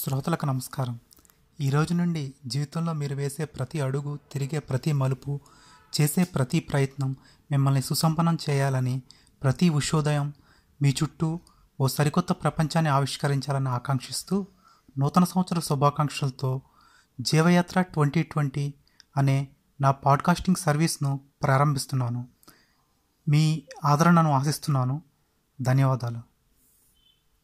శ్రోతలకు నమస్కారం. ఈ రోజు నుండి జీవితంలో మీరు వేసే ప్రతి అడుగు తిరిగే ప్రతి మలుపు చేసే ప్రతి ప్రయత్నం మిమ్మల్ని సుసంపన్నం చేయాలని ప్రతి ఉషోదయం మీ చుట్టూ ఓ సరికొత్త ప్రపంచాన్ని ఆవిష్కరించాలని ఆకాంక్షిస్తూ నూతన సంవత్సర శుభాకాంక్షలతో జీవయాత్ర ట్వంటీ ట్వంటీ అనే నా పాడ్కాస్టింగ్ సర్వీస్ను ప్రారంభిస్తున్నాను. మీ ఆదరణను ఆశిస్తున్నాను. ధన్యవాదాలు.